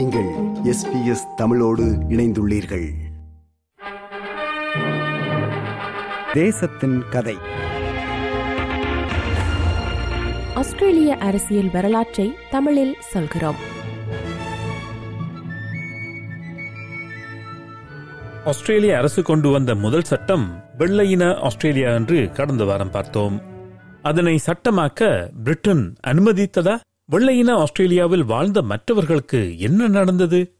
நீங்கள் எஸ்பிஎஸ் தமிழோடு இணைந்துள்ளீர்கள். தேசத்தின் கதை. ஆஸ்திரேலிய அரசியல் வரலாற்றை தமிழில் சொல்கிறோம். ஆஸ்திரேலிய அரசு கொண்டு வந்த முதல் சட்டம் வெள்ளையின ஆஸ்திரேலியா என்று கடந்த வாரம் பார்த்தோம். அதனை சட்டமாக்க பிரிட்டன் அனுமதித்ததா? வெள்ளையின ஆஸ்திரேலியாவில் வாழ்ந்த மற்றவர்களுக்கு என்ன நடந்தது?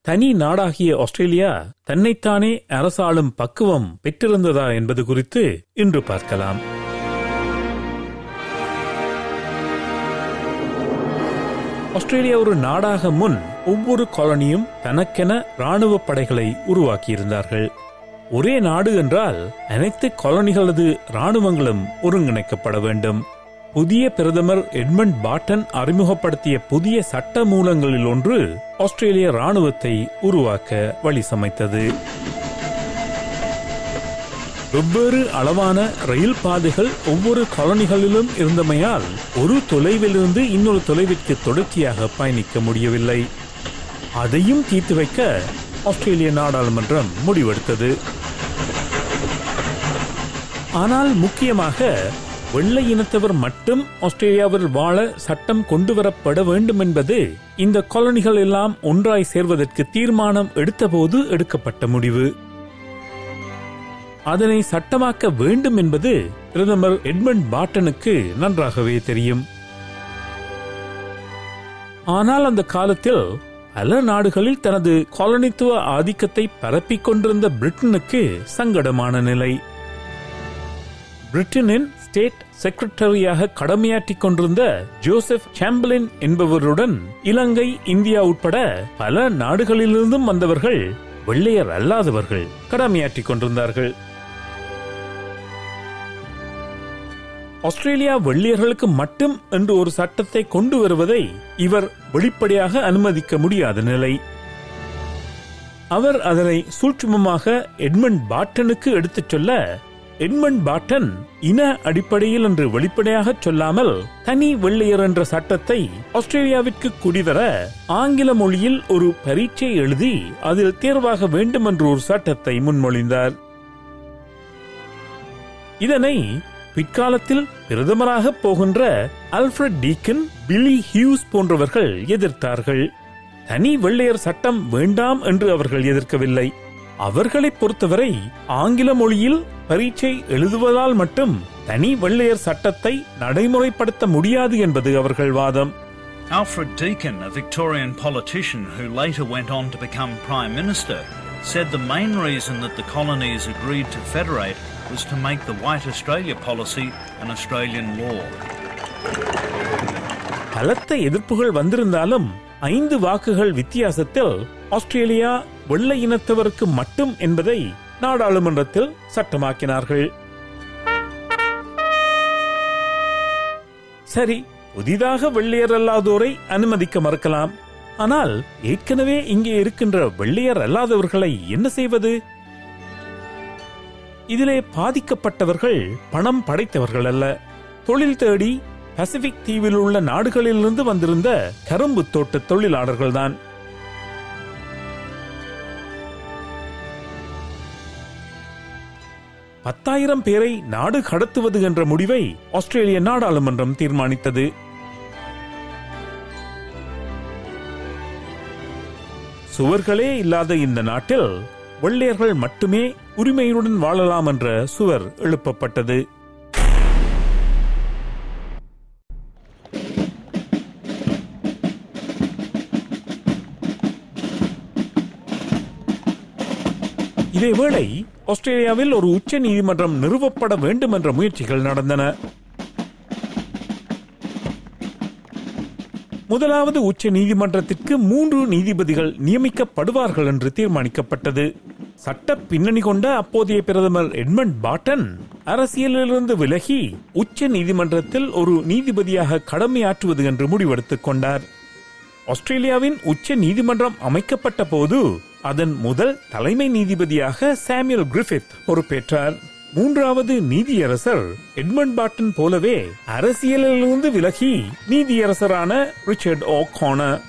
தனி நாடாகிய ஆஸ்திரேலியா தன்னைத்தானே அரசாளும் பக்குவம் பெற்றிருந்ததா என்பது குறித்து இன்று பார்க்கலாம். ஆஸ்திரேலியா ஒரு நாடாக முன் ஒவ்வொரு காலனியும் தனக்கென ராணுவ படைகளை உருவாக்கியிருந்தார்கள். ஒரே நாடு என்றால் அனைத்து காலனிகளது ராணுவங்களும் ஒருங்கிணைக்கப்பட வேண்டும். புதிய பிரதமர் எட்மண்ட் பாட்டன் அறிமுகப்படுத்திய புதிய சட்ட மூலங்களில் ஒன்று ஆஸ்திரேலிய ராணுவத்தை உருவாக்க வழி சமைத்தது வெவ்வேறு அளவான ரயில் பாதைகள் ஒவ்வொரு காலனிகளிலும் இருந்தமையால் ஒரு தொலைவிலிருந்து இன்னொரு தொலைவிற்கு தொடர்ச்சியாக பயணிக்க முடியவில்லை. அதையும் தீர்த்து வைக்க ஆஸ்திரேலிய நாடாளுமன்றம் முடிவெடுத்தது. ஆனால் முக்கியமாக வெள்ளை இனத்தவர் மட்டும் ஆஸ்திரேலியாவில் வாழ சட்டம் கொண்டுவரப்பட வேண்டும் என்பது இந்த காலனிகள் எல்லாம் ஒன்றாய் சேர்வதற்கு தீர்மானம் எடுத்தபோது எடுக்கப்பட்ட முடிவு. அதனை சட்டமாக்க வேண்டும் என்பது பிரதமர் எட்மண்ட் பாட்டனுக்கு நன்றாகவே தெரியும். ஆனால் அந்த காலத்தில் பல நாடுகளில் தனது காலனித்துவ ஆதிக்கத்தை பரப்பிக் கொண்டிருந்த பிரிட்டனுக்கு சங்கடமான நிலை. பிரிட்டனின் ஸ்டேட் செக்ரட்டரியாக கடமையாற்றிக் கொண்டிருந்த ஜோசப் சாம்பலின் என்பவருடன் இலங்கை இந்தியா உட்பட பல நாடுகளிலிருந்தும் வந்தவர்கள் வெள்ளையர் அல்லாதவர்கள் கடமையாற்றிக் கொண்டிருந்தார்கள். ஆஸ்திரேலியா வெள்ளையர்களுக்கு மட்டும் என்று ஒரு சட்டத்தை கொண்டு வருவதை இவர் வெளிப்படையாக அனுமதிக்க முடியாத நிலை. அவர் அதனை சூட்சுமமாக எட்மண்ட் பாட்டனுக்கு எடுத்துச் சொல்ல எட்மண்ட் பாட்டன் இன அடிப்படையில் என்று வெளிப்படையாக சொல்லாமல் தனி வெள்ளையர் என்ற சட்டத்தை ஆஸ்திரேலியாவிற்கு குடிவர ஆங்கில மொழியில் ஒரு பரீட்சை எழுதி அதில் தேர்வாக வேண்டும் என்று ஒரு சட்டத்தை முன்மொழிந்தார். இதனை பிற்காலத்தில் பிரதமராக போகின்ற அல்ஃபிரட் டீக்கன் பில்லி ஹியூஸ் போன்றவர்கள் எதிர்த்தார்கள். தனி வெள்ளையர் சட்டம் வேண்டாம் என்று அவர்கள் எதிர்க்கவில்லை. அவர்களை பொறுத்தவரை ஆங்கில மொழியில் பரீட்சை எழுதுவதால் மட்டும் தனி வெள்ளையர் சட்டத்தை நடைமுறைப்படுத்த முடியாது என்பது அவர்கள் வாதம் Alfred Deakin, a Victorian politician who later went on to become Prime Minister, said the main reason that the colonies agreed to federate was to make the White Australia policy an Australian law. பலத்த எதிர்ப்புகள் வந்திருந்தாலும் ஐந்து வாக்குகள் வித்தியாசத்தில் Australia வெள்ளை இனத்தவருக்கு மட்டும் என்பதை நாடாளுமன்றத்தில் சட்டமாக்கினார்கள். சரி புதிதாக வெள்ளையர் அல்லாதோரை அனுமதிக்க மறுக்கலாம். ஆனால் ஏற்கனவே இங்கே இருக்கின்ற வெள்ளையர் அல்லாதவர்களை என்ன செய்வது? இதிலே பாதிக்கப்பட்டவர்கள் பணம் படைத்தவர்கள் அல்ல. தொழில் தேடி பசிபிக் தீவில் உள்ள நாடுகளிலிருந்து வந்திருந்த கரும்பு தோட்ட தொழிலாளர்கள்தான். பத்தாயிரம் பேரை நாடு கடத்துவது என்ற முடிவை ஆஸ்திரேலிய நாடாளுமன்றம் தீர்மானித்தது. சுவர்களே இல்லாத இந்த நாட்டில் வெள்ளையர்கள் மட்டுமே உரிமையுடன் வாழலாம் என்ற சுவர் எழுப்பப்பட்டது. இதேவேளை ஆஸ்திரேலியாவில் ஒரு உச்ச நீதிமன்றம் நிறுவப்பட வேண்டும் என்ற முயற்சிகள் நடந்தன. முதலாவது உச்ச நீதிமன்றத்திற்கு மூன்று நீதிபதிகள் நியமிக்கப்படுவார்கள் என்று தீர்மானிக்கப்பட்டது. சட்ட பின்னணி கொண்ட அப்போதைய பிரதமர் எட்மண்ட் பாட்டன் அரசியலிலிருந்து விலகி உச்ச நீதிமன்றத்தில் ஒரு நீதிபதியாக கடமையாற்றுவது என்று முடிவெடுத்துக் கொண்டார். ஆஸ்திரேலியாவின் உச்ச நீதிமன்றம் அமைக்கப்பட்ட போது அதன் முதல் தலைமை நீதிபதியாக சாமியல் கிரிஃபித் பொறுப்பேற்றார். மூன்றாவது நீதியரசர் எட்மண்ட் பாட்டன் போலவே அரசியலிலிருந்து விலகி நீதியரசரான ரிச்சர்ட் ஓ கானர்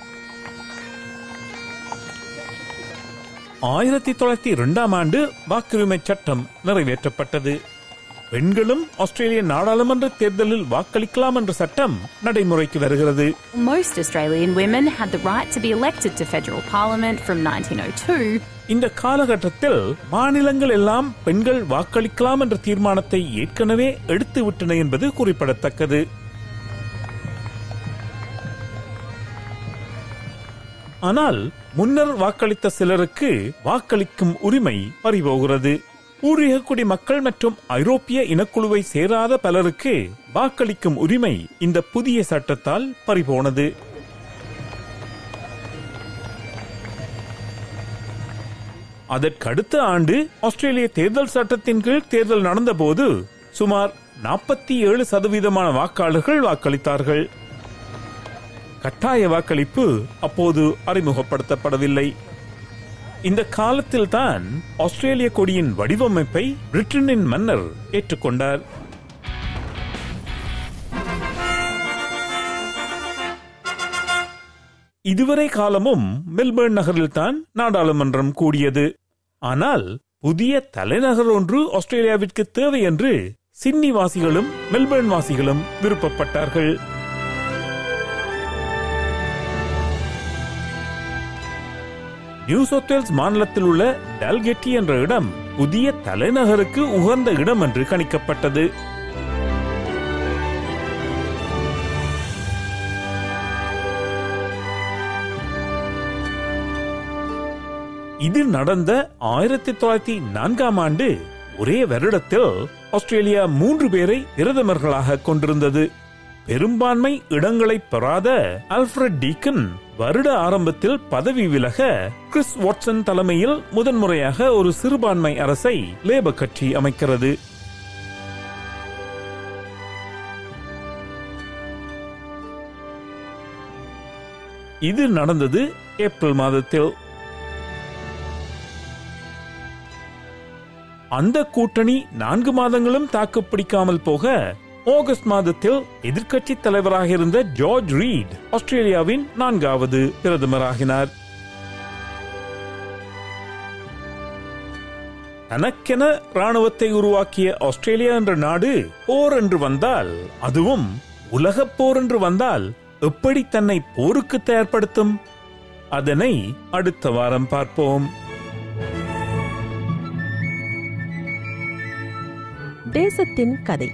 ஆயிரத்தி தொள்ளாயிரத்தி இரண்டாம் ஆண்டு வாக்குரிமை சட்டம் நிறைவேற்றப்பட்டது. பெண்களும் ஆஸ்திரேலிய நாடாளுமன்ற தேர்தலில் வாக்களிக்கலாம் என்ற சட்டம் நடைமுறைக்கு வருகிறது. Most Australian women had the right to be elected to federal parliament from 1902 இந்த காலகட்டத்தில் மாநிலங்கள் எல்லாம் பெண்கள் வாக்களிக்கலாம் என்ற தீர்மானத்தை ஏற்கனவே எடுத்துவிட்டன என்பது குறிப்பிடத்தக்கது. ஆனால் முன்னர் வாக்களித்த சிலருக்கு வாக்களிக்கும் உரிமை பறிபோகிறது. பூர்வீக குடி மக்கள் மற்றும் ஐரோப்பிய இனக்குழுவை சேராத பலருக்கு வாக்களிக்கும் உரிமை இந்த புதிய சட்டத்தால் பறிபோனது. அதற்கடுத்த ஆண்டு ஆஸ்திரேலிய தேர்தல் சட்டத்தின் கீழ் தேர்தல் நடந்தபோது சுமார் நாற்பத்தி ஏழு சதவீதமான வாக்காளர்கள் வாக்களித்தார்கள். கட்டாய வாக்களிப்பு அப்போது அறிமுகப்படுத்தப்படவில்லை. இந்த காலத்தில் தான் ஆஸ்திரேலிய கொடியின் வடிவமைப்பை பிரிட்டனின் மன்னர் ஏற்றுக்கொண்டார். இதுவரை காலமும் மெல்பர்ன் நகரில்தான் நாடாளுமன்றம் கூடியது. ஆனால் புதிய தலைநகர் ஒன்று ஆஸ்திரேலியாவிற்கு தேவை என்று சிட்னி வாசிகளும் மெல்பர்ன் வாசிகளும் விருப்பப்பட்டார்கள். நியூ சவுத் வேல்ஸ் மாநிலத்தில் உள்ள டல்கெட்டி என்ற இடம் புதிய தலைநகருக்கு உகந்த இடம் என்று கணிக்கப்பட்டது. இது நடந்த ஆயிரத்தி தொள்ளாயிரத்தி நான்காம் ஆண்டு ஒரே வருடத்தில் ஆஸ்திரேலியா மூன்று பேரை பிரதமர்களாக கொண்டிருந்தது. பெரும்பான்மை இடங்களை பெறாத அல்ஃபிரட் டீக்கன் வருட ஆரம்பத்தில் பதவி விலக கிறிஸ் வாட்சன் தலைமையில் முதன்முறையாக ஒரு சிறுபான்மை அரசை லேபர் கட்சி அமைக்கிறது. இது நடந்தது ஏப்ரல் மாதத்தில். அந்த கூட்டணி நான்கு மாதங்களும் தாக்குப்பிடிக்காமல் போக ஆகஸ்ட் மாதத்தில் எதிர்க்கட்சி தலைவராக இருந்த ஜார்ஜ் ரீட் ஆஸ்திரேலியாவின் நான்காவது பிரதமராகினார். தனக்கென ராணுவத்தை உருவாக்கிய ஆஸ்திரேலியா என்ற நாடு போர் என்று வந்தால் அதுவும் உலகப் போர் என்று வந்தால் எப்படி தன்னை போருக்கு தயார்படுத்தும்? அதனை அடுத்த வாரம் பார்ப்போம். தேசத்தின் கதை.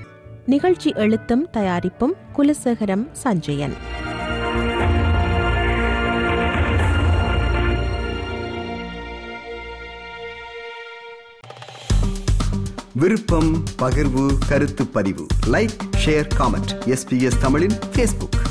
நிகழ்ச்சி எழுத்தும் தயாரிப்பும் குலசேகரம் சஞ்சயன். விருப்பம் பகிர்வு கருத்து பதிவு. லைக் ஷேர் காமெண்ட் எஸ்பிஎஸ் தமிழின் ஃபேஸ்புக்